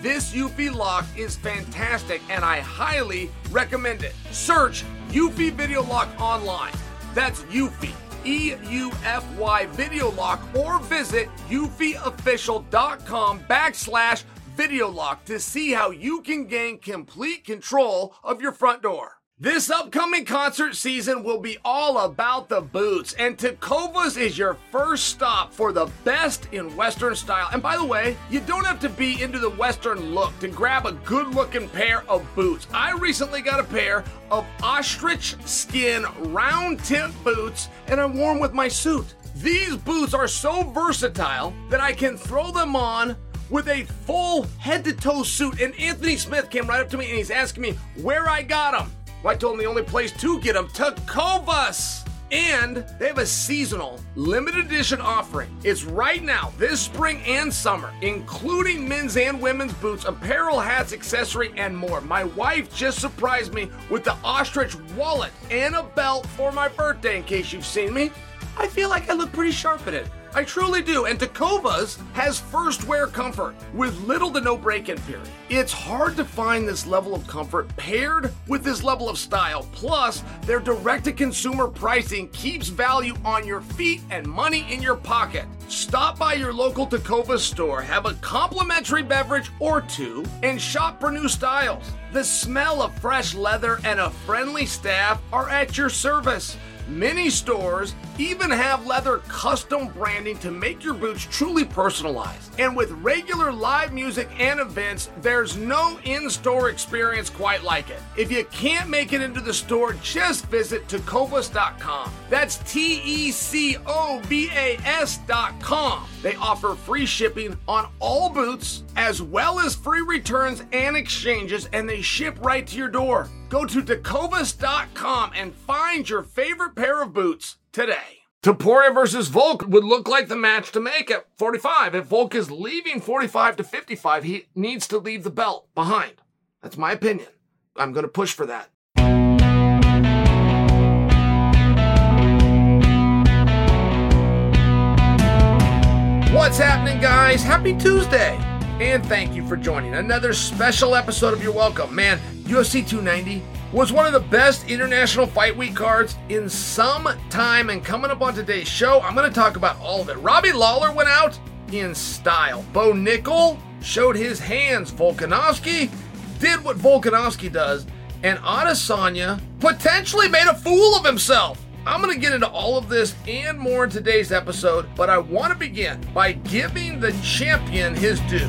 This Eufy lock is fantastic and I highly recommend it. Search Eufy Video Lock online. That's Eufy, E U F Y Video Lock, or visit eufyofficial.com backslash video lock to see how you can gain complete control of your front door. This upcoming concert season will be all about the boots, and Tecovas is your first stop for the best in Western style. And by the way, you don't have to be into the Western look to grab a good looking pair of boots. I recently got a pair of ostrich skin round tip boots, and I'm them with my suit. These boots are so versatile that I can throw them on with a full head to toe suit. And Anthony Smith came right up to me and he's asking me where I got them. Well, I told him the only place to get them, Tecovas. And they have a seasonal limited edition offering. It's right now, this spring and summer, including men's and women's boots, apparel, hats, accessory, and more. My wife just surprised me with the ostrich wallet and a belt for my birthday, in case you've seen me. I feel like I look pretty sharp in it. I truly do. And Tecovas has first wear comfort with little to no break in period. It's hard to find this level of comfort paired with this level of style. Plus, their direct to consumer pricing keeps value on your feet and money in your pocket. Stop by your local Tecovas store, have a complimentary beverage or two, and shop for new styles. The smell of fresh leather and a friendly staff are at your service. Many stores even have leather custom branding to make your boots truly personalized. And with regular live music and events, there's no in store experience quite like it. If you can't make it into the store, just visit tecovas.com. That's T E C O V A S.com. They offer free shipping on all boots, as well as free returns and exchanges, and they ship right to your door. Go to tecovas.com and find your favorite pair of boots today. Topuria versus Volk would look like the match to make at 45. If Volk is leaving 45 to 55, he needs to leave the belt behind. That's my opinion. I'm going to push for that. What's happening, guys? Happy Tuesday! And thank you for joining another special episode of You're Welcome. Man, UFC 290 was one of the best international fight week cards in some time. And coming up on today's show, I'm going to talk about all of it. Robbie Lawler went out in style. Bo Nickal showed his hands. Volkanovski did what Volkanovski does. And Adesanya potentially made a fool of himself. I'm going to get into all of this and more in today's episode, but I want to begin by giving the champion his due.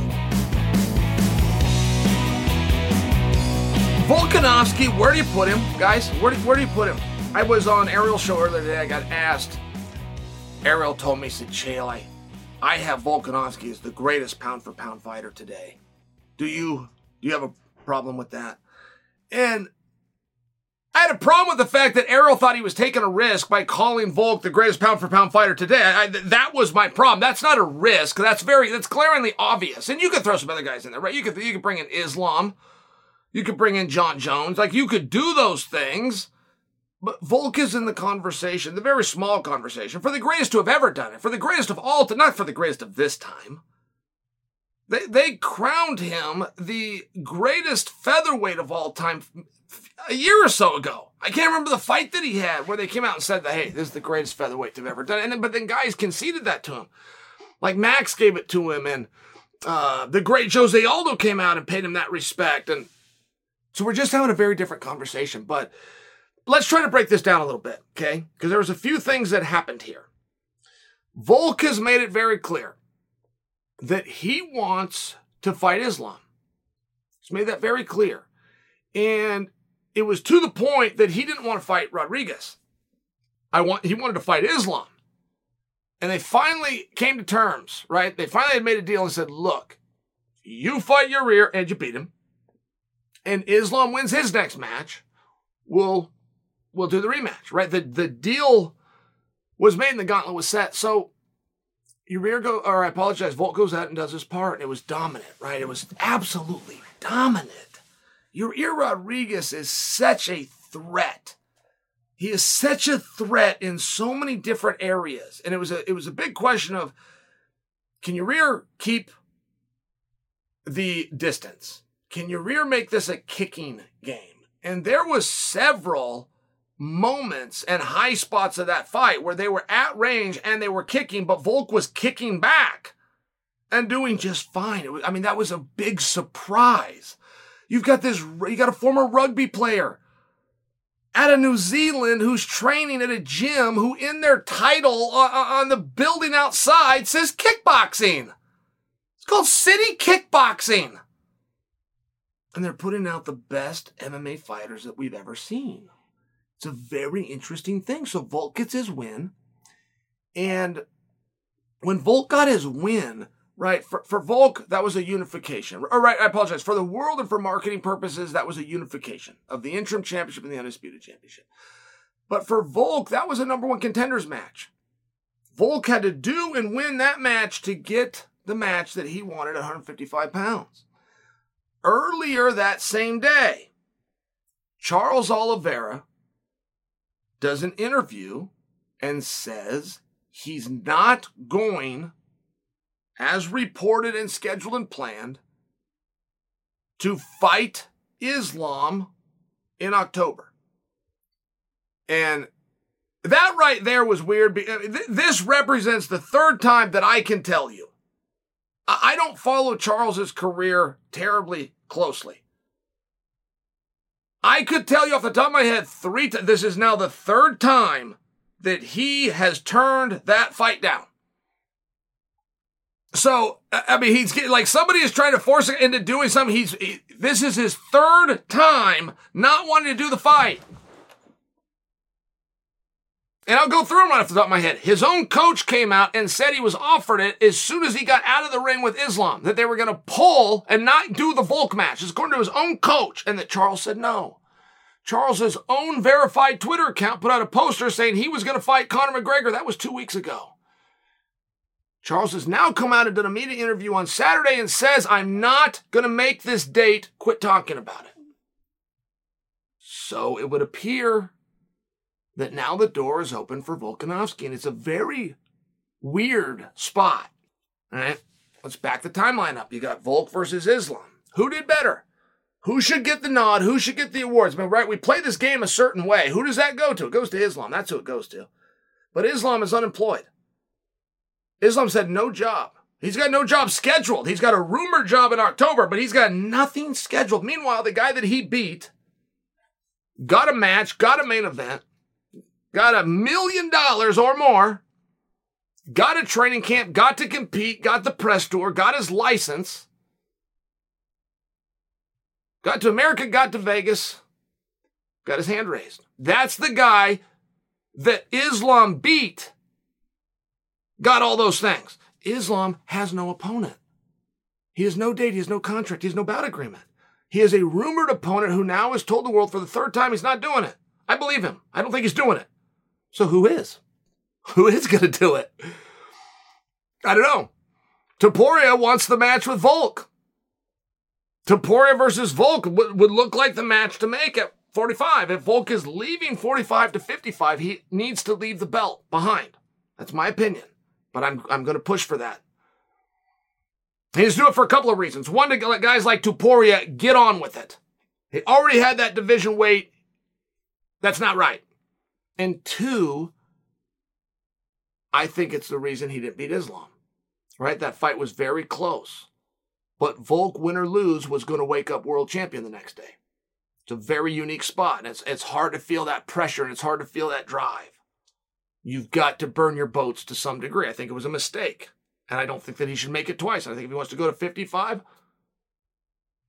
Volkanovski, where do you put him, guys? Where do, where do you put him? I was on Ariel's show earlier today. I got asked. Ariel told me, he said, I, I have Volkanovski as the greatest pound for pound fighter today. Do you do you have a problem with that? And I had a problem with the fact that Ariel thought he was taking a risk by calling Volk the greatest pound for pound fighter today. I, that was my problem. That's not a risk. That's very, that's glaringly obvious. And you could throw some other guys in there, right? You could, you could bring in Islam. You could bring in Jon Jones. Like you could do those things. But Volk is in the conversation, the very small conversation, for the greatest to have ever done it, for the greatest of all, to, not for the greatest of this time. They, they crowned him the greatest featherweight of all time a year or so ago. I can't remember the fight that he had where they came out and said that, hey, this is the greatest featherweight they've ever done. And then, but then guys conceded that to him. Like Max gave it to him, and uh, the great Jose Aldo came out and paid him that respect. And so we're just having a very different conversation. But let's try to break this down a little bit, okay? Because there was a few things that happened here. Volk has made it very clear that he wants to fight Islam. He's made that very clear. And it was to the point that he didn't want to fight Rodriguez. I want he wanted to fight Islam. And they finally came to terms, right? They finally had made a deal and said, look, you fight your rear and you beat him. And Islam wins his next match. We'll we'll do the rematch, right? The the deal was made and the gauntlet was set. So Yair go, or I apologize, Volk goes out and does his part, and it was dominant, right? It was absolutely dominant. Yair Rodriguez is such a threat. He is such a threat in so many different areas, and it was a it was a big question of can Yair keep the distance? Can Yair make this a kicking game? And there was several moments and high spots of that fight where they were at range and they were kicking, but Volk was kicking back and doing just fine. Was, I mean, that was a big surprise. You've got this, you got a former rugby player out of New Zealand who's training at a gym who in their title on the building outside says kickboxing. It's called City Kickboxing. And they're putting out the best MMA fighters that we've ever seen. It's a very interesting thing. So Volk gets his win. And when Volk got his win, right, for, for Volk, that was a unification. All right, I apologize. For the world and for marketing purposes, that was a unification of the interim championship and the undisputed championship. But for Volk, that was a number one contenders match. Volk had to do and win that match to get the match that he wanted at 155 pounds. Earlier that same day, Charles Oliveira does an interview and says he's not going, as reported and scheduled and planned, to fight Islam in October. And that right there was weird. Uh, this represents the third time that I can tell you. I don't follow Charles's career terribly closely. I could tell you off the top of my head three. This is now the third time that he has turned that fight down. So, I mean, he's getting, like somebody is trying to force him into doing something. He's, he, this is his third time not wanting to do the fight. And I'll go through them right off the top of my head. His own coach came out and said he was offered it as soon as he got out of the ring with Islam, that they were going to pull and not do the Volk match, according to his own coach, and that Charles said no. Charles's own verified Twitter account put out a poster saying he was going to fight Conor McGregor. That was two weeks ago. Charles has now come out and done a media interview on Saturday and says, I'm not going to make this date. Quit talking about it. So it would appear that now the door is open for Volkanovski, and it's a very weird spot. All right, let's back the timeline up. You got Volk versus Islam. Who did better? Who should get the nod? Who should get the awards? I mean, right, we play this game a certain way. Who does that go to? It goes to Islam. That's who it goes to. But Islam is unemployed. Islam said no job. He's got no job scheduled. He's got a rumored job in October, but he's got nothing scheduled. Meanwhile, the guy that he beat got a match, got a main event, got a million dollars or more, got a training camp, got to compete, got the press tour, got his license, got to America, got to Vegas, got his hand raised. That's the guy that Islam beat, got all those things. Islam has no opponent. He has no date, he has no contract, he has no bout agreement. He is a rumored opponent who now has told the world for the third time he's not doing it. I believe him. I don't think he's doing it. So who is? Who is going to do it? I don't know. Topuria wants the match with Volk. Topuria versus Volk would, would look like the match to make at 45. If Volk is leaving 45 to 55, he needs to leave the belt behind. That's my opinion. But I'm, I'm going to push for that. He needs to do it for a couple of reasons. One, to let guys like Topuria get on with it. He already had that division weight. That's not right. And two, I think it's the reason he didn't beat Islam. Right? That fight was very close. But Volk, win or lose, was going to wake up world champion the next day. It's a very unique spot. And it's, it's hard to feel that pressure and it's hard to feel that drive. You've got to burn your boats to some degree. I think it was a mistake. And I don't think that he should make it twice. I think if he wants to go to 55,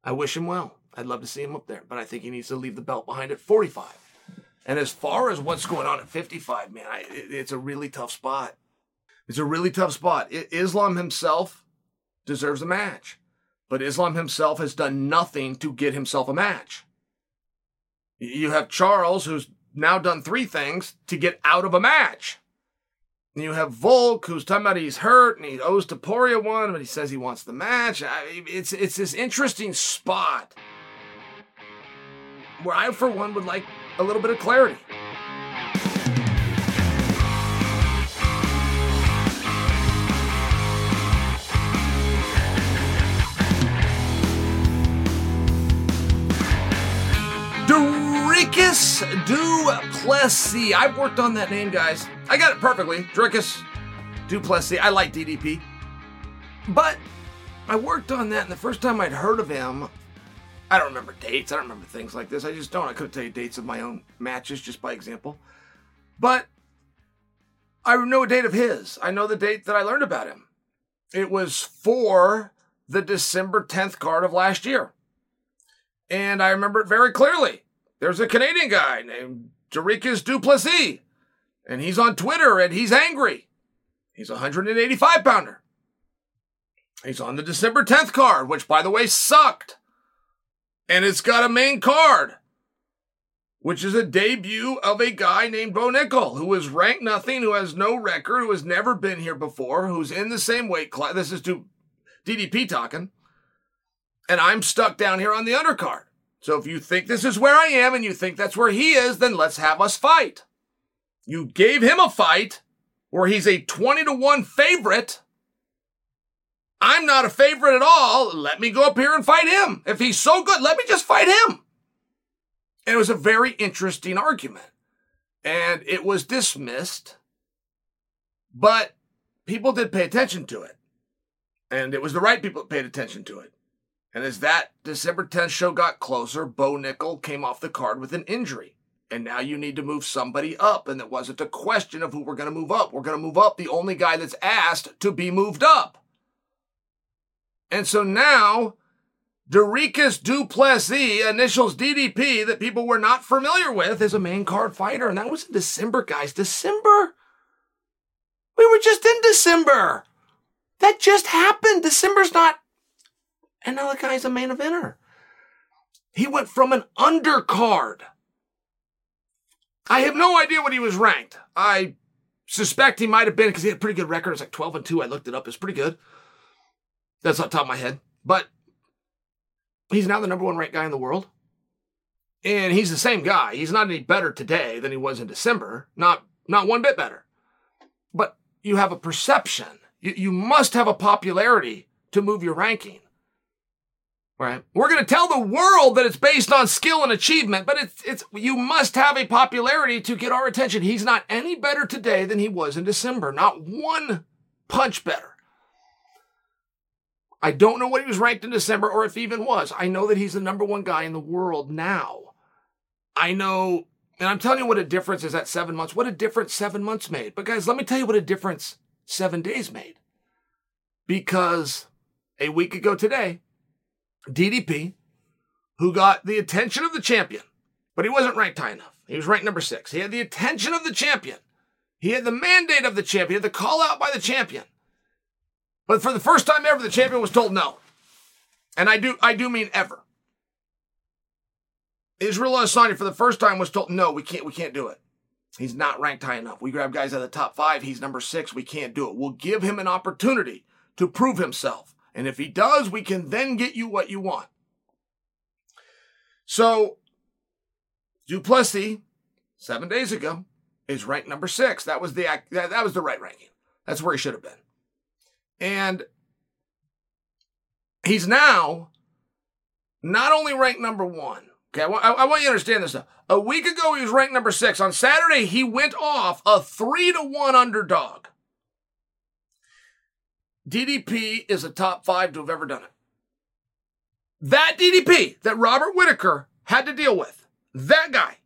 I wish him well. I'd love to see him up there. But I think he needs to leave the belt behind at 45. And as far as what's going on at 55, man, I, it, it's a really tough spot. It's a really tough spot. It, Islam himself deserves a match, but Islam himself has done nothing to get himself a match. You have Charles, who's now done three things to get out of a match. And you have Volk, who's talking about he's hurt and he owes Topuria one, but he says he wants the match. I, it's it's this interesting spot where I, for one, would like a little bit of clarity. Dricus Du Plessis. I've worked on that name, guys. I got it perfectly. Dricus Du Plessis. I like DDP. But I worked on that, and the first time I'd heard of him, I don't remember dates. I don't remember things like this. I just don't. I couldn't tell you dates of my own matches just by example. But I know a date of his. I know the date that I learned about him. It was for the December 10th card of last year. And I remember it very clearly. There's a Canadian guy named Dricus Du Plessis, and he's on Twitter and he's angry. He's a 185 pounder. He's on the December 10th card, which by the way sucked and it's got a main card, which is a debut of a guy named Bo Nickal, who is ranked nothing, who has no record, who has never been here before, who's in the same weight class. This is to DDP talking. And I'm stuck down here on the undercard. So if you think this is where I am and you think that's where he is, then let's have us fight. You gave him a fight where he's a 20 to 1 favorite I'm not a favorite at all. Let me go up here and fight him. If he's so good, let me just fight him. And it was a very interesting argument. And it was dismissed, but people did pay attention to it. And it was the right people that paid attention to it. And as that December 10th show got closer, Bo Nickal came off the card with an injury. And now you need to move somebody up. And it wasn't a question of who we're going to move up. We're going to move up the only guy that's asked to be moved up. And so now, Dricus Du Plessis, initials DDP, that people were not familiar with, is a main card fighter. And that was in December, guys. December? We were just in December. That just happened. December's not. And now the guy's a main eventer. He went from an undercard. I have no idea what he was ranked. I suspect he might have been because he had a pretty good record. It's like 12 and 2. I looked it up. It's pretty good. That's off top of my head. But he's now the number one ranked guy in the world. And he's the same guy. He's not any better today than he was in December. Not not one bit better. But you have a perception. You, you must have a popularity to move your ranking. Right? We're going to tell the world that it's based on skill and achievement, but it's it's you must have a popularity to get our attention. He's not any better today than he was in December. Not one punch better. I don't know what he was ranked in December or if he even was. I know that he's the number one guy in the world now. I know, and I'm telling you what a difference is that seven months. What a difference seven months made. But guys, let me tell you what a difference seven days made. Because a week ago today, DDP, who got the attention of the champion, but he wasn't ranked high enough. He was ranked number six. He had the attention of the champion. He had the mandate of the champion, the call out by the champion. But for the first time ever, the champion was told no. And I do, I do mean ever. Israel Adesanya for the first time was told, no, we can't, we can't do it. He's not ranked high enough. We grab guys at the top five. He's number six. We can't do it. We'll give him an opportunity to prove himself. And if he does, we can then get you what you want. So, Du Plessis, seven days ago, is ranked number six. That was the that, that was the right ranking. That's where he should have been. And He's now not only ranked number one, okay, I, want you to understand this. A week ago, he was ranked number six. On Saturday, he went off a three to one underdog. DDP is a top five to have ever done it. That DDP that Robert Whitaker had to deal with, that guy,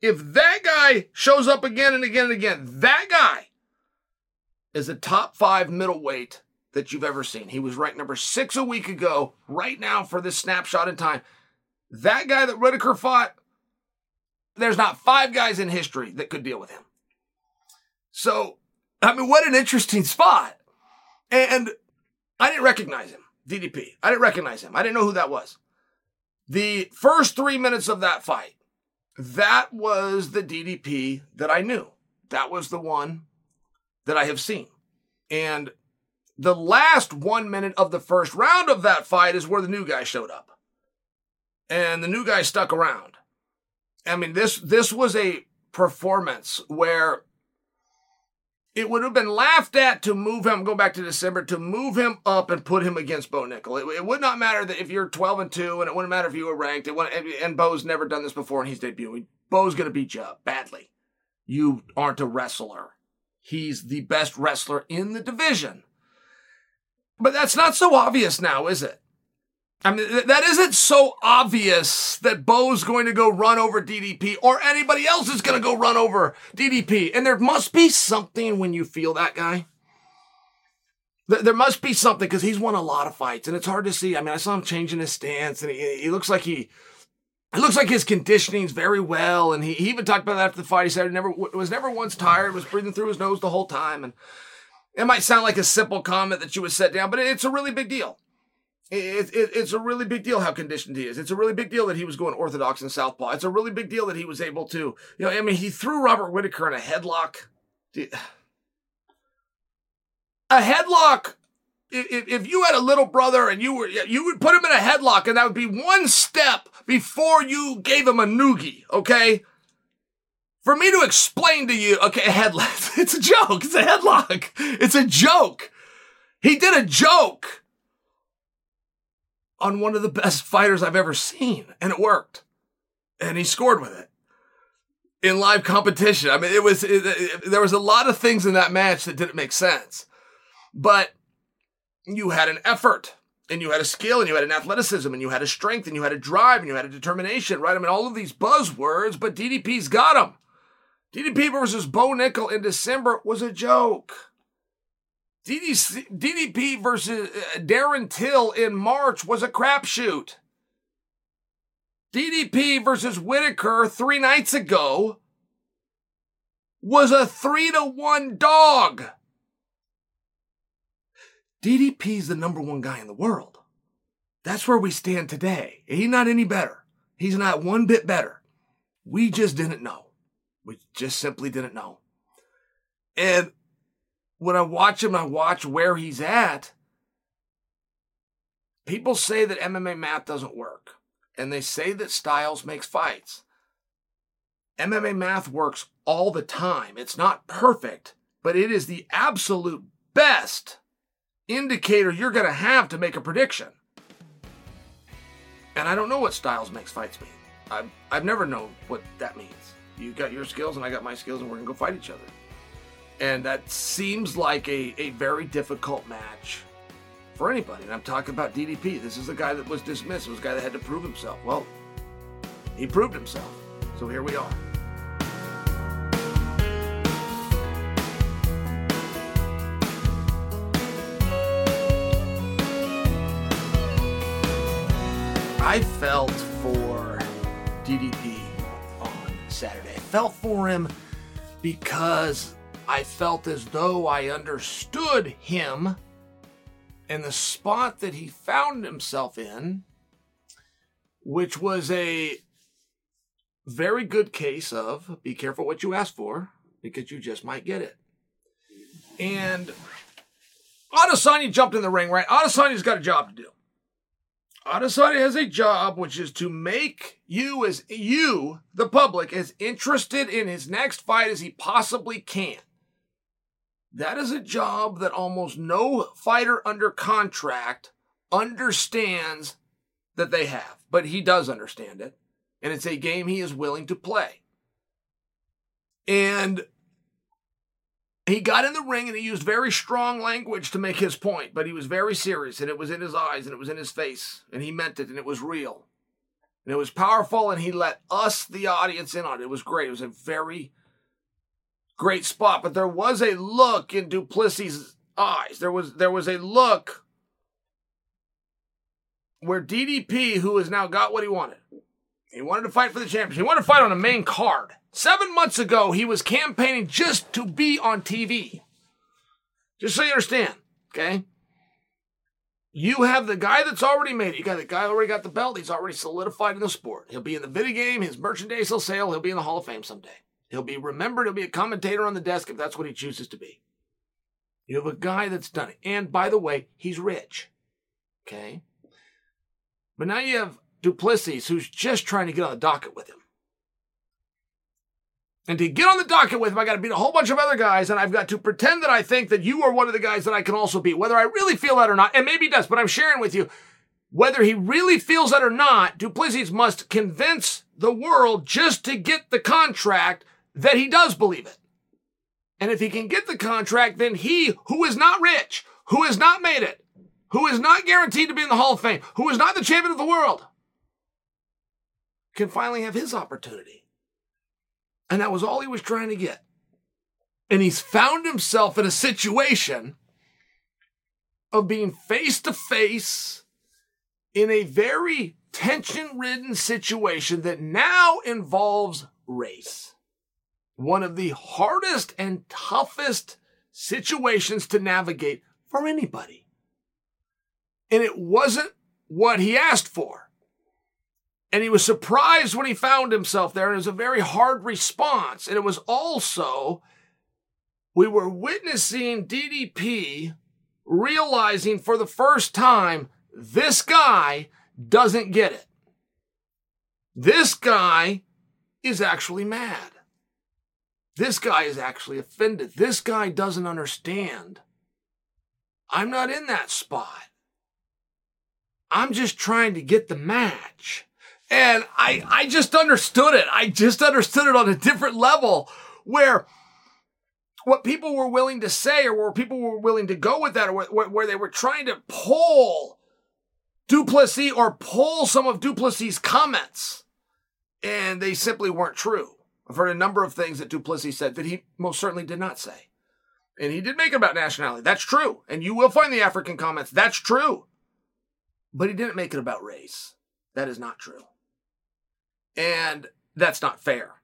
if that guy shows up again and again and again, that guy is a top five middleweight that you've ever seen. He was ranked number six a week ago. Right now, for this snapshot in time, that guy that Whitaker fought, there's not five guys in history that could deal with him. So, I mean, what an interesting spot. And I didn't recognize him, DDP. I didn't recognize him. I didn't know who that was. The first three minutes of that fight, that was the DDP that I knew. That was the one that I have seen. And the last one minute of the first round of that fight is where the new guy showed up. And the new guy stuck around. I mean, this, this was a performance where it would have been laughed at to move him, go back to December, to move him up and put him against Bo Nickal. It, it would not matter that if you're 12 and 2, and it wouldn't matter if you were ranked. It and Bo's never done this before and he's debuting. Bo's going to beat you up badly. You aren't a wrestler. He's the best wrestler in the division. But that's not so obvious now, is it? I mean, that isn't so obvious that Bo's going to go run over DDP or anybody else is going to go run over DDP. And there must be something when you feel that guy. There must be something because he's won a lot of fights and it's hard to see. I mean, I saw him changing his stance and he, he looks like he, it looks like his conditioning's very well. And he, he even talked about that after the fight. He said he never was never once tired, was breathing through his nose the whole time. And it might sound like a simple comment that you would set down, but it's a really big deal. It, it, it's a really big deal how conditioned he is. It's a really big deal that he was going orthodox and southpaw. It's a really big deal that he was able to, you know, I mean, he threw Robert Whitaker in a headlock. A headlock. If, if you had a little brother and you were, you would put him in a headlock, and that would be one step before you gave him a noogie. Okay. For me to explain to you, okay, a headlock. It's a joke. It's a headlock. It's a joke. He did a joke on one of the best fighters I've ever seen, and it worked. And he scored with it in live competition. I mean, it was it, it, there was a lot of things in that match that didn't make sense, but you had an effort. And you had a skill, and you had an athleticism, and you had a strength, and you had a drive, and you had a determination, right? I mean, all of these buzzwords, but DDP's got them. DDP versus Bo Nickal in December was a joke. DDP versus uh, Darren Till in March was a crapshoot. DDP versus Whitaker three nights ago was a three to one dog. DDP's the number one guy in the world. That's where we stand today. He's not any better. He's not one bit better. We just didn't know. We just simply didn't know. And when I watch him, I watch where he's at. People say that MMA math doesn't work, and they say that styles makes fights. MMA math works all the time. It's not perfect, but it is the absolute best indicator you're going to have to make a prediction. And I don't know what styles makes fights mean. I've, I've never known what that means. You got your skills, and I got my skills, and we're going to go fight each other. And that seems like a, a very difficult match for anybody. And I'm talking about DDP. This is the guy that was dismissed. It was the guy that had to prove himself. Well, he proved himself. So here we are. I felt for DDP on Saturday. I felt for him because I felt as though I understood him and the spot that he found himself in, which was a very good case of be careful what you ask for because you just might get it. And Adesanya jumped in the ring, right? Adesanya's got a job to do. Adesanya has a job which is to make you as you, the public, as interested in his next fight as he possibly can. That is a job that almost no fighter under contract understands that they have, but he does understand it. And it's a game he is willing to play. And he got in the ring and he used very strong language to make his point, but he was very serious and it was in his eyes and it was in his face and he meant it and it was real. And it was powerful and he let us, the audience, in on it. It was great. It was a very great spot, but there was a look in Du Plessis' eyes. There was there was a look where DDP, who has now got what he wanted, he wanted to fight for the championship. He wanted to fight on a main card. Seven months ago, he was campaigning just to be on TV. Just so you understand, okay? You have the guy that's already made it. You got the guy already got the belt. He's already solidified in the sport. He'll be in the video game. His merchandise will sell. He'll be in the Hall of Fame someday. He'll be remembered. He'll be a commentator on the desk if that's what he chooses to be. You have a guy that's done it. And by the way, he's rich. Okay? But now you have Du Plessis who's just trying to get on the docket with him. And to get on the docket with him, I got to beat a whole bunch of other guys, and I've got to pretend that I think that you are one of the guys that I can also beat, whether I really feel that or not. And maybe he does, but I'm sharing with you. Whether he really feels that or not, Du Plessis must convince the world just to get the contract that he does believe it. And if he can get the contract, then he, who is not rich, who has not made it, who is not guaranteed to be in the Hall of Fame, who is not the champion of the world, can finally have his opportunity. And that was all he was trying to get. And he's found himself in a situation of being face to face in a very tension ridden situation that now involves race. One of the hardest and toughest situations to navigate for anybody. And it wasn't what he asked for. And he was surprised when he found himself there, and it was a very hard response. And it was also, we were witnessing DDP realizing for the first time this guy doesn't get it. This guy is actually mad. This guy is actually offended. This guy doesn't understand. I'm not in that spot. I'm just trying to get the match. And I, I just understood it. I just understood it on a different level where what people were willing to say or where people were willing to go with that or where, where they were trying to pull Du Plessis or pull some of Du Plessis' comments. And they simply weren't true. I've heard a number of things that Du Plessis said that he most certainly did not say. And he did make it about nationality. That's true. And you will find the African comments. That's true. But he didn't make it about race. That is not true. And that's not fair.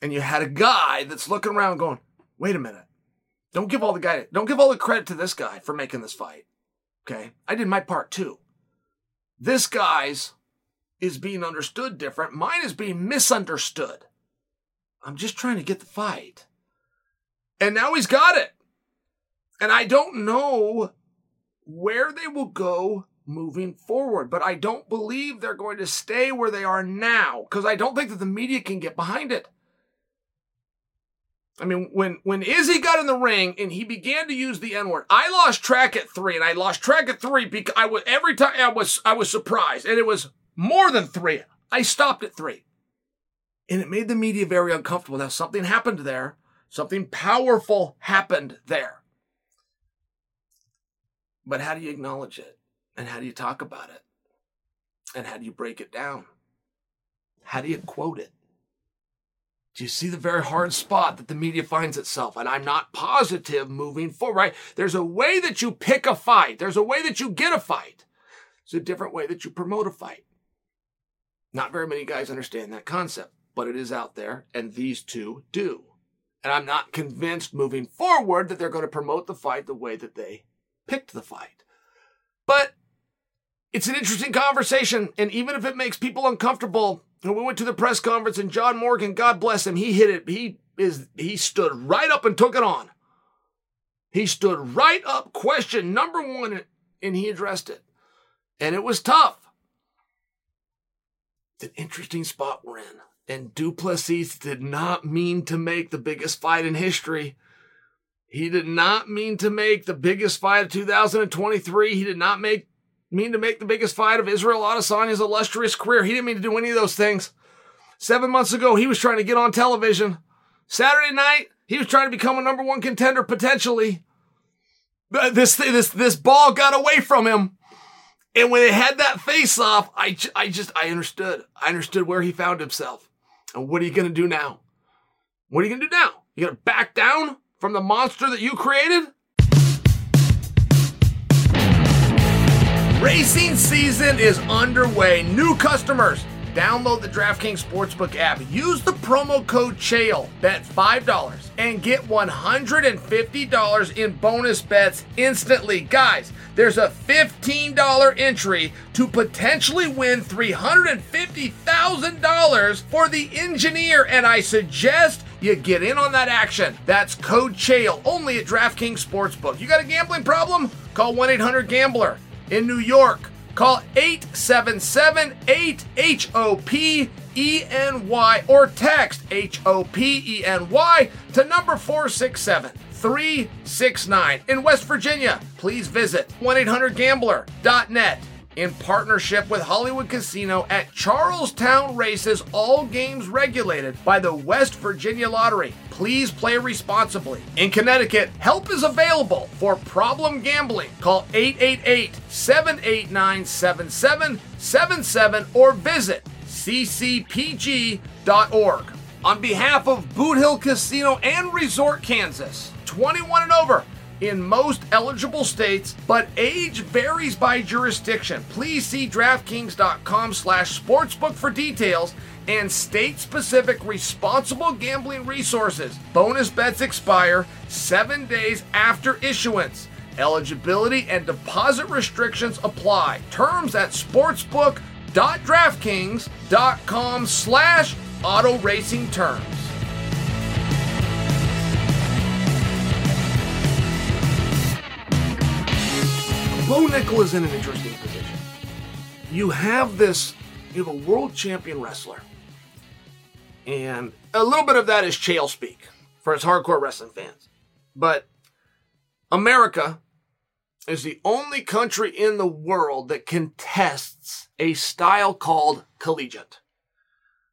And you had a guy that's looking around going, wait a minute. Don't give all the guy, don't give all the credit to this guy for making this fight. Okay. I did my part too. This guy's is being understood different. Mine is being misunderstood. I'm just trying to get the fight. And now he's got it. And I don't know where they will go moving forward. But I don't believe they're going to stay where they are now because I don't think that the media can get behind it. I mean, when when Izzy got in the ring and he began to use the N word, I lost track at three, and I lost track at three because I was every time I was I was surprised, and it was more than three. I stopped at three, and it made the media very uncomfortable. Now something happened there, something powerful happened there. But how do you acknowledge it? And how do you talk about it? And how do you break it down? How do you quote it? Do you see the very hard spot that the media finds itself? And I'm not positive moving forward, right? There's a way that you pick a fight. There's a way that you get a fight. It's a different way that you promote a fight. Not very many guys understand that concept, but it is out there, and these two do. And I'm not convinced moving forward that they're going to promote the fight the way that they picked the fight. But it's an interesting conversation. And even if it makes people uncomfortable, and we went to the press conference and John Morgan, God bless him, he hit it. He is, he stood right up and took it on. He stood right up, question number one, and he addressed it. And it was tough. It's an interesting spot we're in. And Du Plessis did not mean to make the biggest fight in history. He did not mean to make the biggest fight of 2023. He did not make mean to make the biggest fight of Israel Adesanya's illustrious career. He didn't mean to do any of those things. Seven months ago, he was trying to get on television. Saturday night, he was trying to become a number one contender potentially. This this this ball got away from him, and when they had that face off, I I just I understood. I understood where he found himself. And what are you gonna do now? What are you gonna do now? You gonna back down from the monster that you created? Racing season is underway. New customers Download the DraftKings Sportsbook app. Use the promo code CHAEL. Bet $5 and get $150 in bonus bets instantly. Guys, there's a $15 entry to potentially win $350,000 for the engineer, and I suggest you get in on that action. That's code CHAEL only at DraftKings Sportsbook. You got a gambling problem? Call 1 800 Gambler. In New York, Call 877 8 HOP ENY or text H O P E N Y to number 467 369. In West Virginia, please visit 1 800 Gambler.net in partnership with Hollywood Casino at Charlestown Races, all games regulated by the West Virginia Lottery. Please play responsibly. In Connecticut, help is available for problem gambling. Call 888 789 7777 or visit ccpg.org. On behalf of Boot Hill Casino and Resort Kansas, 21 and over in most eligible states, but age varies by jurisdiction. Please see DraftKings.com slash sportsbook for details and state-specific responsible gambling resources. Bonus bets expire seven days after issuance. Eligibility and deposit restrictions apply. Terms at sportsbook.draftkings.com slash auto racing terms. Bo Nickal is in an interesting position. You have this, you have a world champion wrestler. And a little bit of that is chael speak for us hardcore wrestling fans. But America is the only country in the world that contests a style called collegiate.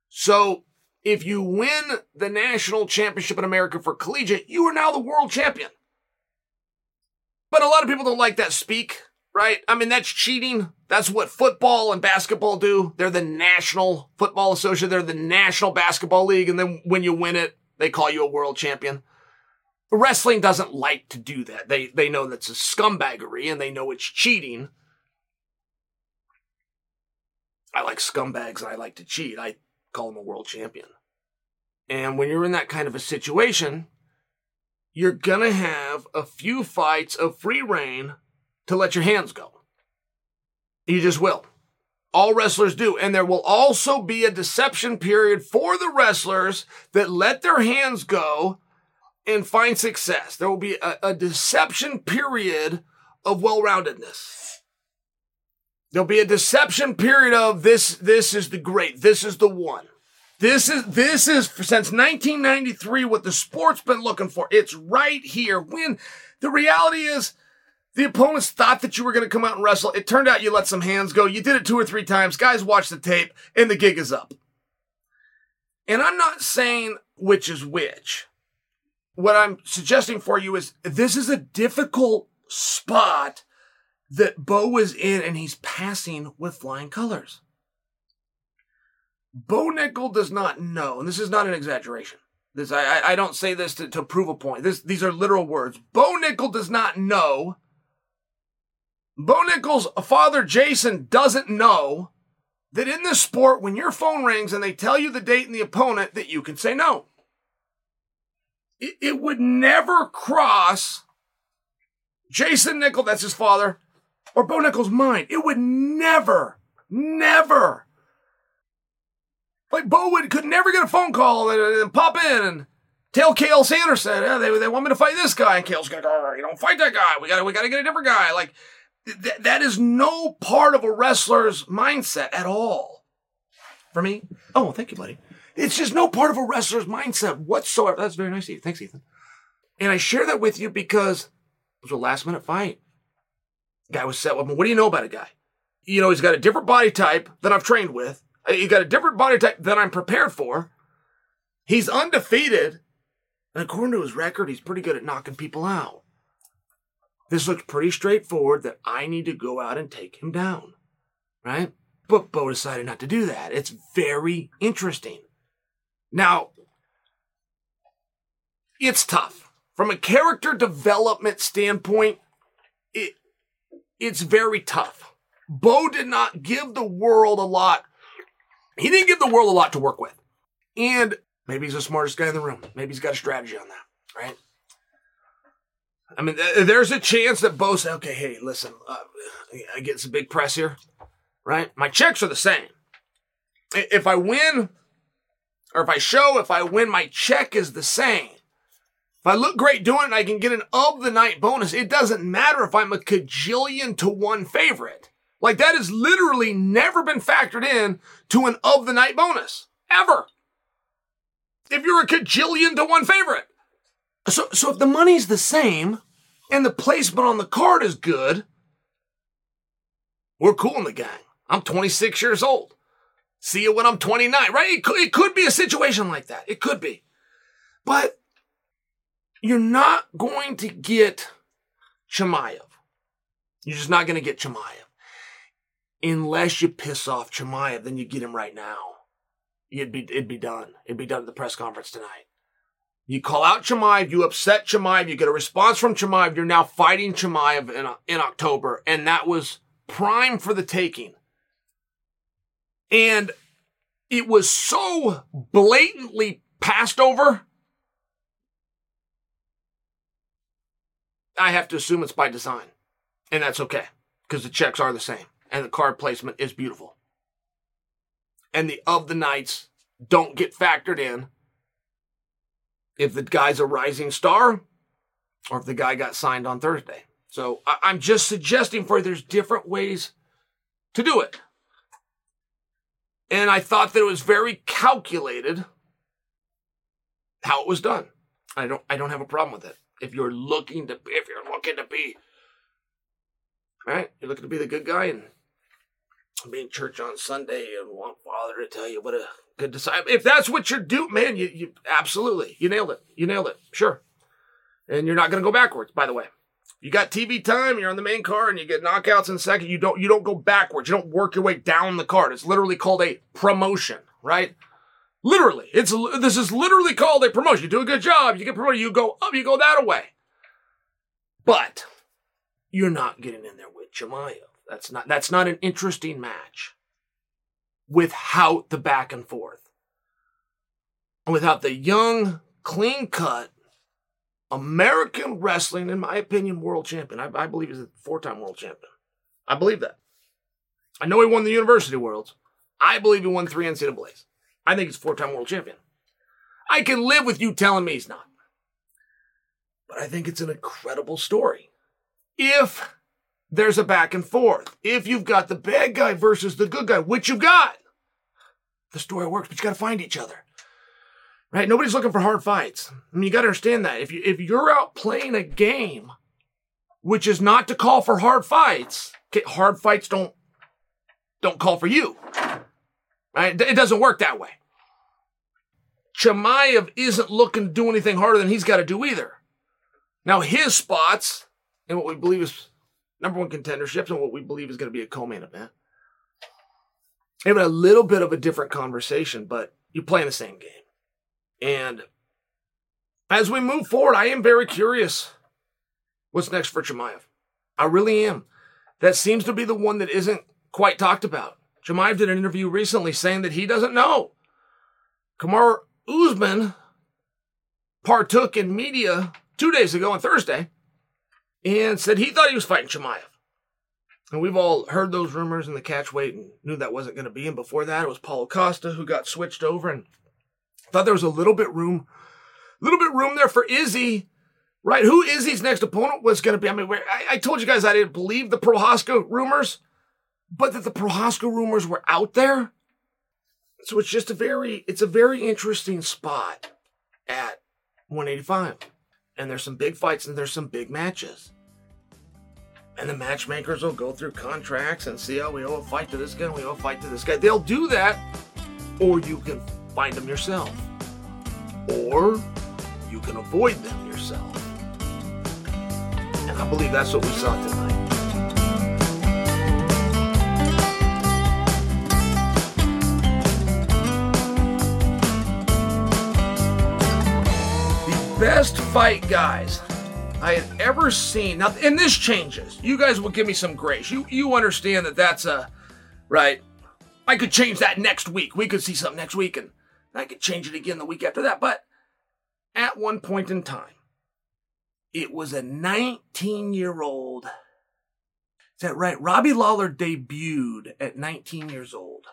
So if you win the national championship in America for collegiate, you are now the world champion. But a lot of people don't like that speak right? I mean, that's cheating. That's what football and basketball do. They're the National Football Association. They're the National Basketball League. And then when you win it, they call you a world champion. Wrestling doesn't like to do that. They, they know that's a scumbaggery and they know it's cheating. I like scumbags and I like to cheat. I call them a world champion. And when you're in that kind of a situation, you're gonna have a few fights of free reign to let your hands go. You just will. All wrestlers do. And there will also be a deception period for the wrestlers that let their hands go and find success. There will be a, a deception period of well-roundedness. There'll be a deception period of this, this is the great. This is the one. This is, this is since 1993 what the sport's been looking for. It's right here. When the reality is the opponents thought that you were going to come out and wrestle. It turned out you let some hands go. You did it two or three times. Guys watch the tape and the gig is up. And I'm not saying which is which. What I'm suggesting for you is this is a difficult spot that Bo is in and he's passing with flying colors. Bo Nickal does not know, and this is not an exaggeration. This I, I don't say this to, to prove a point. This, these are literal words. Bo Nickal does not know Bo Nickal's father, Jason, doesn't know that in this sport, when your phone rings and they tell you the date and the opponent, that you can say no. It, it would never cross Jason Nickal, that's his father, or Bo Nickal's mind. It would never, never. Like Bo would, could never get a phone call and, and pop in and tell Cael Sanderson, yeah, they, they want me to fight this guy. And Cael's gonna go, you don't fight that guy. We gotta, we gotta get a different guy. Like, Th- that is no part of a wrestler's mindset at all. For me? Oh, thank you, buddy. It's just no part of a wrestler's mindset whatsoever. That's very nice of you. Thanks, Ethan. And I share that with you because it was a last minute fight. Guy was set up. What do you know about a guy? you know, he's got a different body type than I've trained with. Uh, he's got a different body type than I'm prepared for. He's undefeated. And according to his record, he's pretty good at knocking people out. This looks pretty straightforward that I need to go out and take him down. Right? But Bo decided not to do that. It's very interesting. Now, it's tough. From a character development standpoint, it it's very tough. Bo did not give the world a lot. He didn't give the world a lot to work with. And maybe he's the smartest guy in the room. Maybe he's got a strategy on that, right? I mean, there's a chance that Bo said, okay, hey, listen, uh, I get some big press here right? My checks are the same. If I win, or if I show, if I win, my check is the same. If I look great doing it I can get an of the night bonus, it doesn't matter if I'm a cajillion to one favorite. Like that has literally never been factored in to an of the night bonus. Ever. If you're a cajillion to one favorite. So, so if the money's the same and the placement on the card is good, we're cool in the gang. I'm 26 years old. See you when I'm 29, right? It could, it could be a situation like that. It could be. But you're not going to get Chimaev. You're just not going to get Chimaev. Unless you piss off Chimaev, then you get him right now. It'd be, it'd be done. It'd be done at the press conference tonight. You call out Chimaev, you upset Chimaev, you get a response from Chimaev, you're now fighting Chimaev in, in October, and that was prime for the taking. And it was so blatantly passed over. I have to assume it's by design. And that's okay because the checks are the same and the card placement is beautiful. And the of the nights don't get factored in if the guy's a rising star or if the guy got signed on Thursday. So I'm just suggesting for you there's different ways to do it. And I thought that it was very calculated how it was done. I don't I don't have a problem with it. If you're looking to if you're looking to be right, you're looking to be the good guy and be in church on Sunday and want Father to tell you what a good disciple. If that's what you're doing, man, you, you absolutely you nailed it. You nailed it. Sure. And you're not gonna go backwards, by the way you got TV time, you're on the main card, and you get knockouts in second. You don't you don't go backwards. You don't work your way down the card. It's literally called a promotion, right? Literally, it's this is literally called a promotion. You do a good job, you get promoted. You go up, you go that away. But you're not getting in there with Chimaev. That's not that's not an interesting match without the back and forth, without the young, clean cut American wrestling, in my opinion, world champion. I, I believe he's a four time world champion. I believe that. I know he won the University Worlds. I believe he won three NCAAs. I think he's four time world champion. I can live with you telling me he's not. But I think it's an incredible story. If there's a back and forth, if you've got the bad guy versus the good guy, which you've got, the story works, but you got to find each other right? Nobody's looking for hard fights. I mean, you got to understand that if you if you're out playing a game, which is not to call for hard fights, hard fights don't don't call for you, right? It doesn't work that way. Chimaev isn't looking to do anything harder than he's got to do either. Now his spots and what we believe is number one contenderships and what we believe is going to be a co-main event. Have a little bit of a different conversation, but you're playing the same game. And as we move forward, I am very curious what's next for Chimaev. I really am. That seems to be the one that isn't quite talked about. Chimaev did an interview recently saying that he doesn't know. Kamaru Usman partook in media two days ago on Thursday and said he thought he was fighting Chimaev. And we've all heard those rumors in the catch weight and knew that wasn't going to be. And before that, it was Paulo Costa who got switched over. And Thought there was a little bit room, a little bit room there for Izzy, right? Who Izzy's next opponent was going to be. I mean, I, I, told you guys I didn't believe the Prochazka rumors, but that the Prochazka rumors were out there. So it's just a very, it's a very interesting spot at 185. And there's some big fights and there's some big matches. And the matchmakers will go through contracts and see, oh, we owe a fight to this guy, we owe a fight to this guy. They'll do that, or you can find them yourself. Or you can avoid them yourself. And I believe that's what we saw tonight. Best fight guys I had ever seen. Now, and this changes. You guys will give me some grace. You you understand that that's a right. I could change that next week. We could see something next week, and I could change it again the week after that. But at one point in time, it was a 19 year old. Is that right? Robbie Lawler debuted at 19 years old.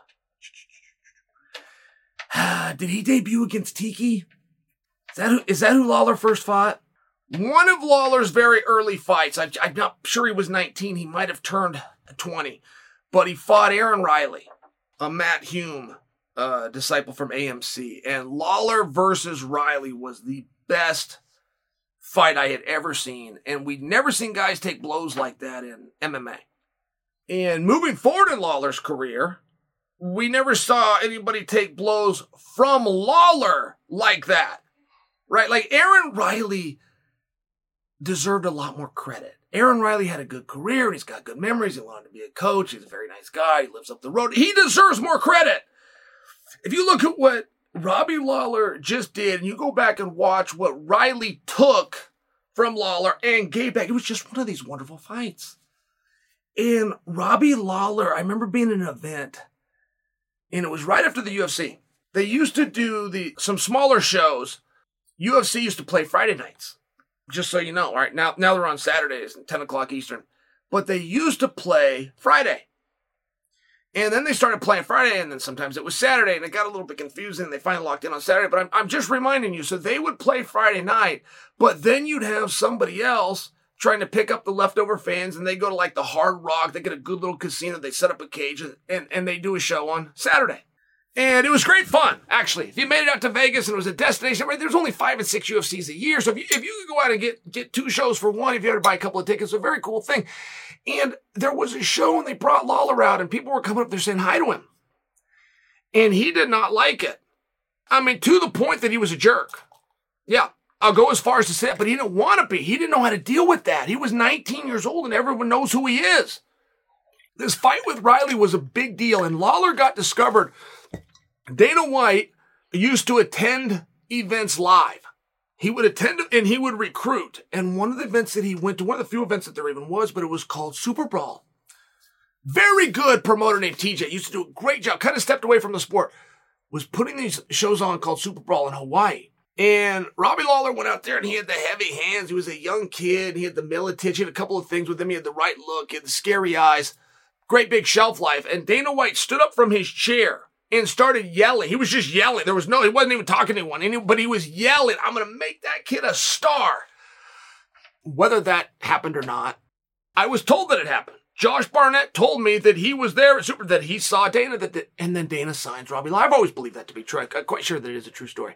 Did he debut against Tiki? Is that who, is that who Lawler first fought? One of Lawler's very early fights, I, I'm not sure he was 19, he might have turned 20, but he fought Aaron Riley, a Matt Hume uh, disciple from AMC. And Lawler versus Riley was the best fight I had ever seen. And we'd never seen guys take blows like that in MMA. And moving forward in Lawler's career, we never saw anybody take blows from Lawler like that right? Like Aaron Riley deserved a lot more credit. Aaron Riley had a good career and he's got good memories. He wanted to be a coach. He's a very nice guy. He lives up the road. He deserves more credit. If you look at what Robbie Lawler just did and you go back and watch what Riley took from Lawler and gave back, it was just one of these wonderful fights. And Robbie Lawler, I remember being in an event and it was right after the UFC. They used to do the some smaller shows UFC used to play Friday nights, just so you know. Right now, now they're on Saturdays and 10 o'clock Eastern, but they used to play Friday. And then they started playing Friday, and then sometimes it was Saturday, and it got a little bit confusing. They finally locked in on Saturday, but I'm, I'm just reminding you. So they would play Friday night, but then you'd have somebody else trying to pick up the leftover fans, and they go to like the Hard Rock. They get a good little casino. They set up a cage, and, and they do a show on Saturday. And it was great fun, actually. If you made it out to Vegas and it was a destination, right, there's only five and six UFCs a year. So if you, if you could go out and get, get two shows for one, if you had to buy a couple of tickets, a very cool thing. And there was a show and they brought Lawler out and people were coming up there saying hi to him. And he did not like it. I mean, to the point that he was a jerk. Yeah, I'll go as far as to say it, but he didn't want to be. He didn't know how to deal with that. He was 19 years old and everyone knows who he is. This fight with Riley was a big deal and Lawler got discovered Dana White used to attend events live. He would attend and he would recruit. And one of the events that he went to, one of the few events that there even was, but it was called Super Brawl. Very good promoter named TJ. Used to do a great job. Kind of stepped away from the sport. Was putting these shows on called Super Brawl in Hawaii. And Robbie Lawler went out there and he had the heavy hands. He was a young kid. He had the military. He had a couple of things with him. He had the right look. He had the scary eyes. Great big shelf life. And Dana White stood up from his chair and started yelling. He was just yelling. There was no, he wasn't even talking to anyone, but he was yelling, I'm going to make that kid a star. Whether that happened or not, I was told that it happened. Josh Barnett told me that he was there, super, that he saw Dana, that, and then Dana signs Robbie. I've always believed that to be true. I'm quite sure that it is a true story.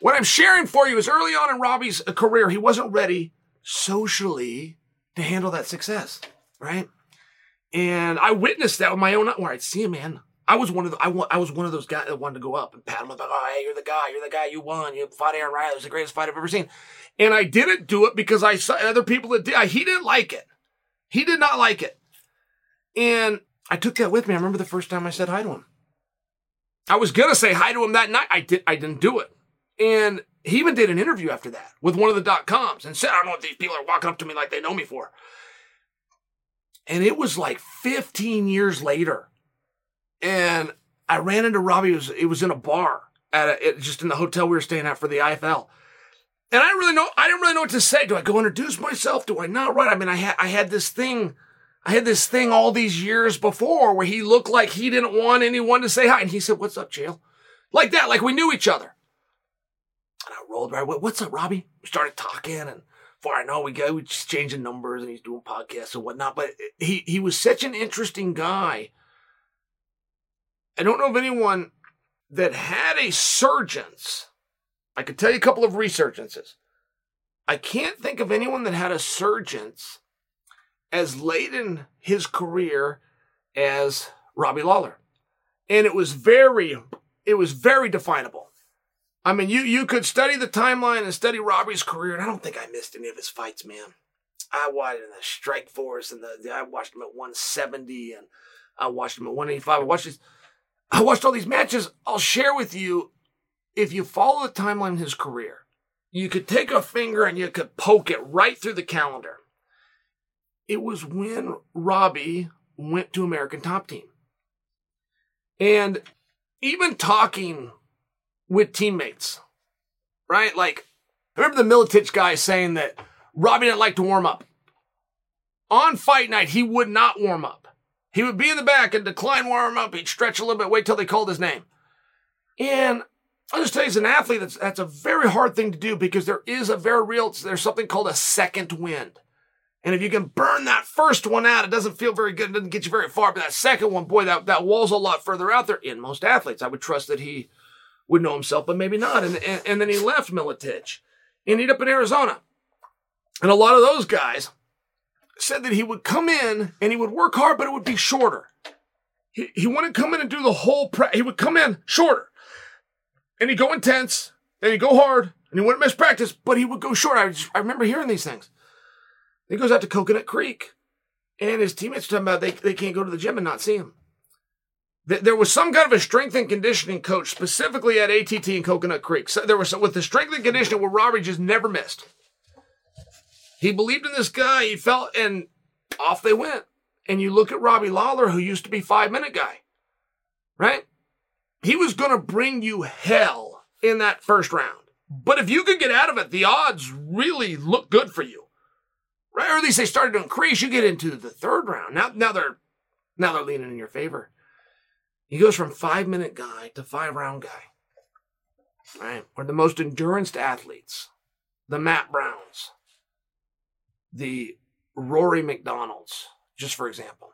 What I'm sharing for you is early on in Robbie's uh, career, he wasn't ready socially to handle that success, right? And I witnessed that with my own, where I'd see him, man. I was one of the, I, I was one of those guys that wanted to go up and pat him like, oh, hey, you're the guy, you're the guy, you won, you fought Aaron Riley, it was the greatest fight I've ever seen. And I didn't do it because I saw other people that did. He didn't like it. He did not like it. And I took that with me. I remember the first time I said hi to him. I was gonna say hi to him that night. I did. I didn't do it. And he even did an interview after that with one of the dot coms and said, I don't know what these people are walking up to me like they know me for. And it was like 15 years later and I ran into Robbie. It was, it was in a bar at a, it, just in the hotel we were staying at for the IFL. And I didn't really know, I didn't really know what to say. Do I go introduce myself? Do I not? Right. I mean, I had, I had this thing, I had this thing all these years before where he looked like he didn't want anyone to say hi. And he said, what's up, Chael? Like that, like we knew each other. And I rolled right. What's up, Robbie? We started talking and before I know, we go, we just changing numbers and he's doing podcasts and whatnot. But he, he was such an interesting guy I don't know of anyone that had a surgence. I could tell you a couple of resurgences. I can't think of anyone that had a surgence as late in his career as Robbie Lawler. And it was very, it was very definable. I mean, you you could study the timeline and study Robbie's career, and I don't think I missed any of his fights, man. I watched in the Strikeforce, and the I watched him at 170, and I watched him at 185. I watched these, I watched all these matches. I'll share with you if you follow the timeline of his career, you could take a finger and you could poke it right through the calendar. It was when Robbie went to American Top Team. And even talking with teammates, right? Like, I remember the Miletich guy saying that Robbie didn't like to warm up. On fight night, he would not warm up. He would be in the back and decline warm up. He'd stretch a little bit, wait till they called his name. And I'll just tell you, as an athlete, that's, that's a very hard thing to do because there is a very real, there's something called a second wind. And if you can burn that first one out, it doesn't feel very good. It doesn't get you very far. But that second one, boy, that, that wall's a lot further out there in most athletes. I would trust that he would know himself, but maybe not. And, and, and then he left Miletich and ended up in Arizona. And a lot of those guys said that he would come in and he would work hard, but it would be shorter. He, he wouldn't come in and do the whole prep. He would come in shorter and he'd go intense and he'd go hard and he wouldn't miss practice, but he would go short. I, just, I remember hearing these things. He goes out to Coconut Creek and his teammates are talking about they, they can't go to the gym and not see him. There was some kind of a strength and conditioning coach specifically at ATT in Coconut Creek. So there was with the strength and conditioning where Robbie just never missed. He believed in this guy. He felt, and off they went. And you look at Robbie Lawler, who used to be five minute guy, right? He was going to bring you hell in that first round. But if you could get out of it, the odds really look good for you, right? Or at least they started to increase. You get into the third round. Now, now they're now they're leaning in your favor. He goes from five minute guy to five round guy. Right? We're the most endurance athletes. The Matt Browns. The Rory MacDonald's, just for example.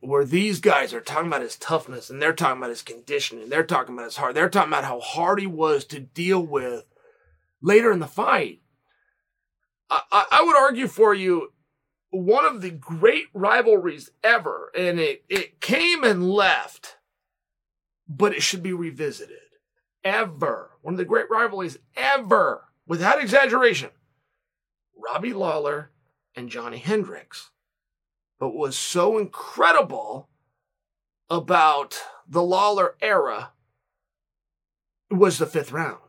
Where these guys are talking about his toughness and they're talking about his conditioning. They're talking about his heart. They're talking about how hard he was to deal with later in the fight. I, I, I would argue for you one of the great rivalries ever, and it, it came and left but it should be revisited. Ever. One of the great rivalries ever, without exaggeration. Robbie Lawler and Johnny Hendricks. But was so incredible about the Lawler era was the fifth round.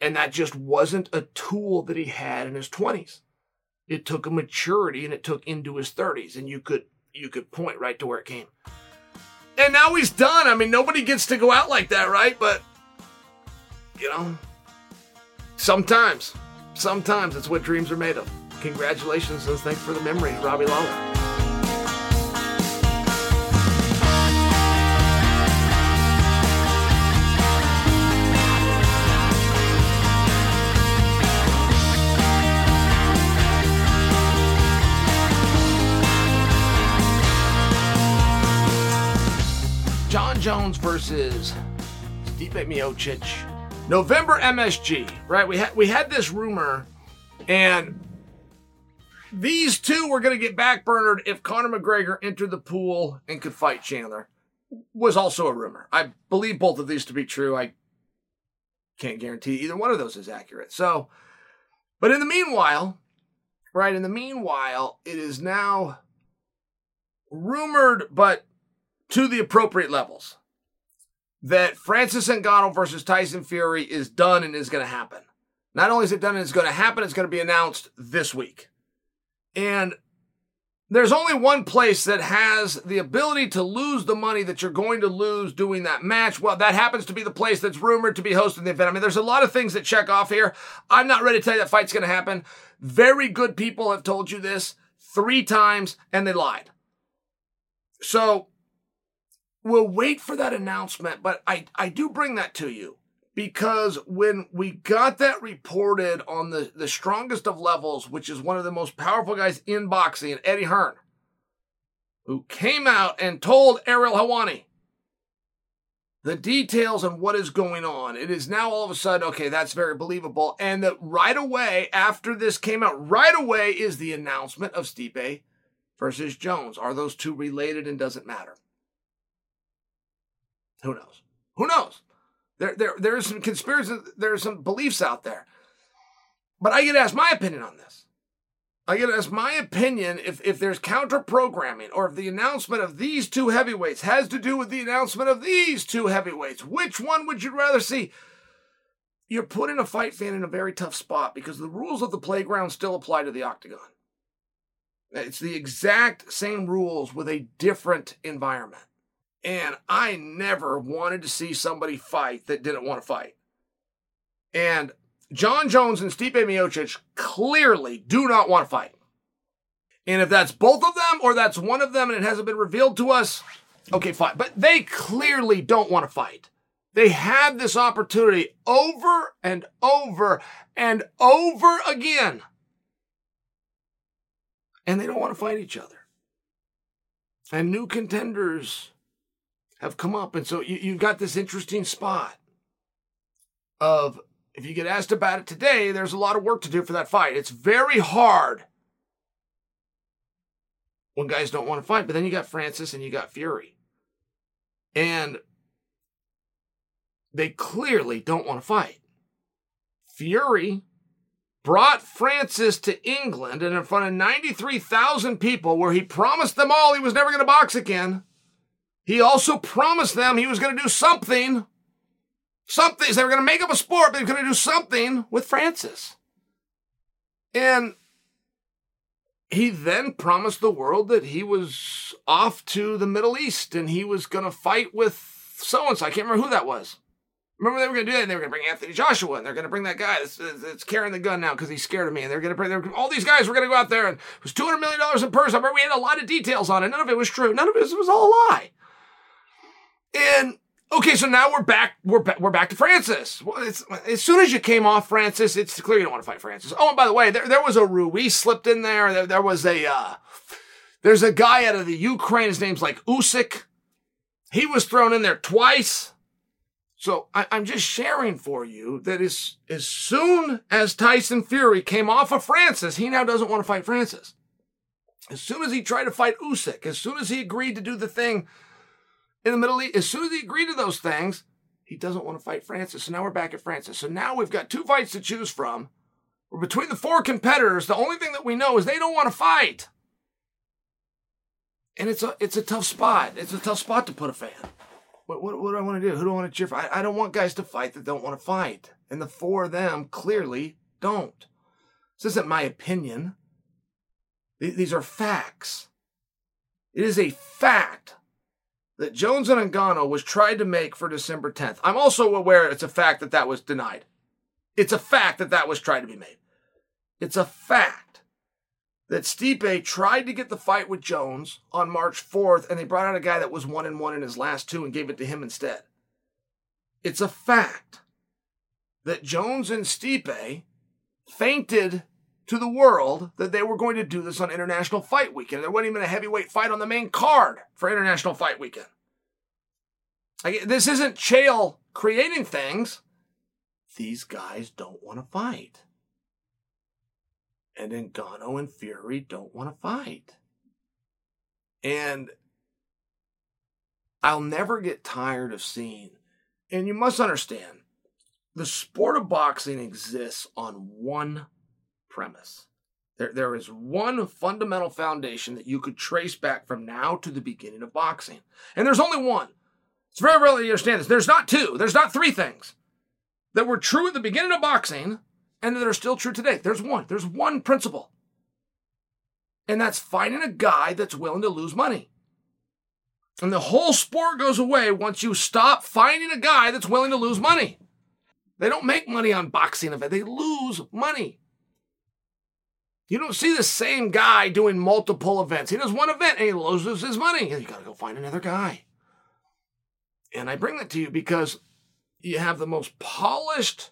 And that just wasn't a tool that he had in his 20s. It took a maturity and it took into his 30s. And you could you could point right to where it came. And now he's done. I mean, nobody gets to go out like that, right? But, you know, sometimes, sometimes it's what dreams are made of. Congratulations and thanks for the memory, Robbie Lawler. Jon Jones versus Stipe Miocic. November MSG, right? We had we had this rumor, and these two were going to get backburnered if Conor McGregor entered the pool and could fight Chandler. Was also a rumor. I believe both of these to be true. I can't guarantee either one of those is accurate. So, but in the meanwhile, right? In the meanwhile, it is now rumored, but to the appropriate levels. That Francis Ngannou versus Tyson Fury is done and is going to happen. Not only is it done and it's going to happen, it's going to be announced this week. And there's only one place that has the ability to lose the money that you're going to lose doing that match. Well, that happens to be the place that's rumored to be hosting the event. I mean, there's a lot of things that check off here. I'm not ready to tell you that fight's going to happen. Very good people have told you this three times and they lied. So we'll wait for that announcement, but I, I do bring that to you because when we got that reported on the, the strongest of levels, which is one of the most powerful guys in boxing, Eddie Hearn, who came out and told Ariel Helwani the details on what is going on. It is now all of a sudden, okay, that's very believable. And that right away, after this came out, right away is the announcement of Stipe versus Jones. Are those two related and does it matter? Who knows? Who knows? There, there, there are some conspiracies, there are some beliefs out there. But I get asked my opinion on this. I get asked my opinion if, if there's counter programming or if the announcement of these two heavyweights has to do with the announcement of these two heavyweights. Which one would you rather see? You're putting a fight fan in a very tough spot because the rules of the playground still apply to the octagon. It's the exact same rules with a different environment. And I never wanted to see somebody fight that didn't want to fight. And Jon Jones and Stipe Miocic clearly do not want to fight. And if that's both of them or that's one of them and it hasn't been revealed to us, okay, fine. But they clearly don't want to fight. They had this opportunity over and over and over again. And they don't want to fight each other. And new contenders have come up. And so you, you've got this interesting spot of if you get asked about it today, there's a lot of work to do for that fight. It's very hard when guys don't want to fight. But then you got Francis and you got Fury. And they clearly don't want to fight. Fury brought Francis to England and in front of 93,000 people where he promised them all he was never going to box again. He also promised them he was going to do something. Something. They were going to make up a sport, but he was going to do something with Francis. And he then promised the world that he was off to the Middle East and he was going to fight with so and so. I can't remember who that was. Remember they were going to do that? And they were going to bring Anthony Joshua, and they're going to bring that guy that's, that's carrying the gun now because he's scared of me. And they're going to bring they're, all these guys were going to go out there, and it was two hundred million dollars in purse. I remember we had a lot of details on it. None of it was true. None of it was, it was all a lie. And okay, so now we're back. We're back. We're back to Francis. Well, as soon as you came off Francis, it's clear you don't want to fight Francis. Oh, and by the way, there, there was a Ruiz slipped in there. There, there was a uh, there's a guy out of the Ukraine. His name's like Usyk. He was thrown in there twice. So I, am just sharing for you that as, as soon as Tyson Fury came off of Francis, he now doesn't want to fight Francis. As soon as he tried to fight Usyk, as soon as he agreed to do the thing in the Middle East, as soon as he agreed to those things, he doesn't want to fight Francis. So now we're back at Francis. So now we've got two fights to choose from. We're between the four competitors. The only thing that we know is they don't want to fight. And it's a it's a tough spot. It's a tough spot to put a fan. What, what, what do I want to do? Who do I want to cheer for? I, I don't want guys to fight that don't want to fight. And the four of them clearly don't. This isn't my opinion. These are facts. It is a fact that Jones and Ngannou was tried to make for December 10th. I'm also aware it's a fact that that was denied. It's a fact that that was tried to be made. It's a fact that Stipe tried to get the fight with Jones on March 4th, and they brought out a guy that was one and one in his last two and gave it to him instead. It's a fact that Jones and Stipe fainted to the world that they were going to do this on International Fight Weekend. There wasn't even a heavyweight fight on the main card for International Fight Weekend. This isn't Chael creating things. These guys don't want to fight. And then Ngannou and Fury don't want to fight. And I'll never get tired of seeing, and you must understand, the sport of boxing exists on one premise. There, there is one fundamental foundation that you could trace back from now to the beginning of boxing. And there's only one. It's very rare you understand this. There's not two, there's not three things that were true at the beginning of boxing and that are still true today. There's one. There's one principle. And that's finding a guy that's willing to lose money. And the whole sport goes away once you stop finding a guy that's willing to lose money. They don't make money on boxing events, they lose money. You don't see the same guy doing multiple events. He does one event and he loses his money. You got to go find another guy. And I bring that to you because you have the most polished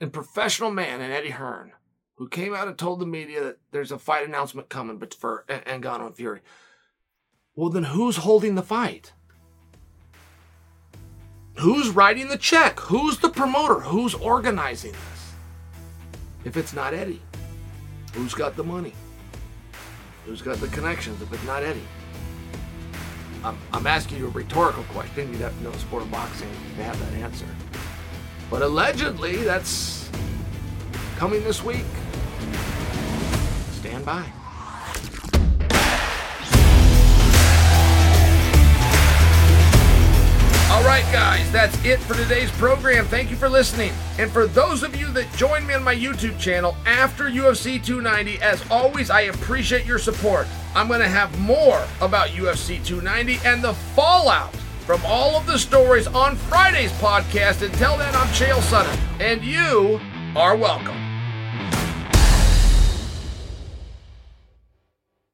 and professional man in Eddie Hearn, who came out and told the media that there's a fight announcement coming but for Ngannou and Fury. Well, then who's holding the fight? Who's writing the check? Who's the promoter? Who's organizing? If it's not Eddie, who's got the money? Who's got the connections if it's not Eddie? I'm, I'm asking you a rhetorical question. You'd have to know the sport of boxing to have that answer. But allegedly, that's coming this week. Stand by. All right, guys, that's it for today's program. Thank you for listening. And for those of you that joined me on my YouTube channel after UFC 290, as always, I appreciate your support. I'm going to have more about UFC 290 and the fallout from all of the stories on Friday's podcast. Until then, I'm Chael Sonnen, and you are welcome.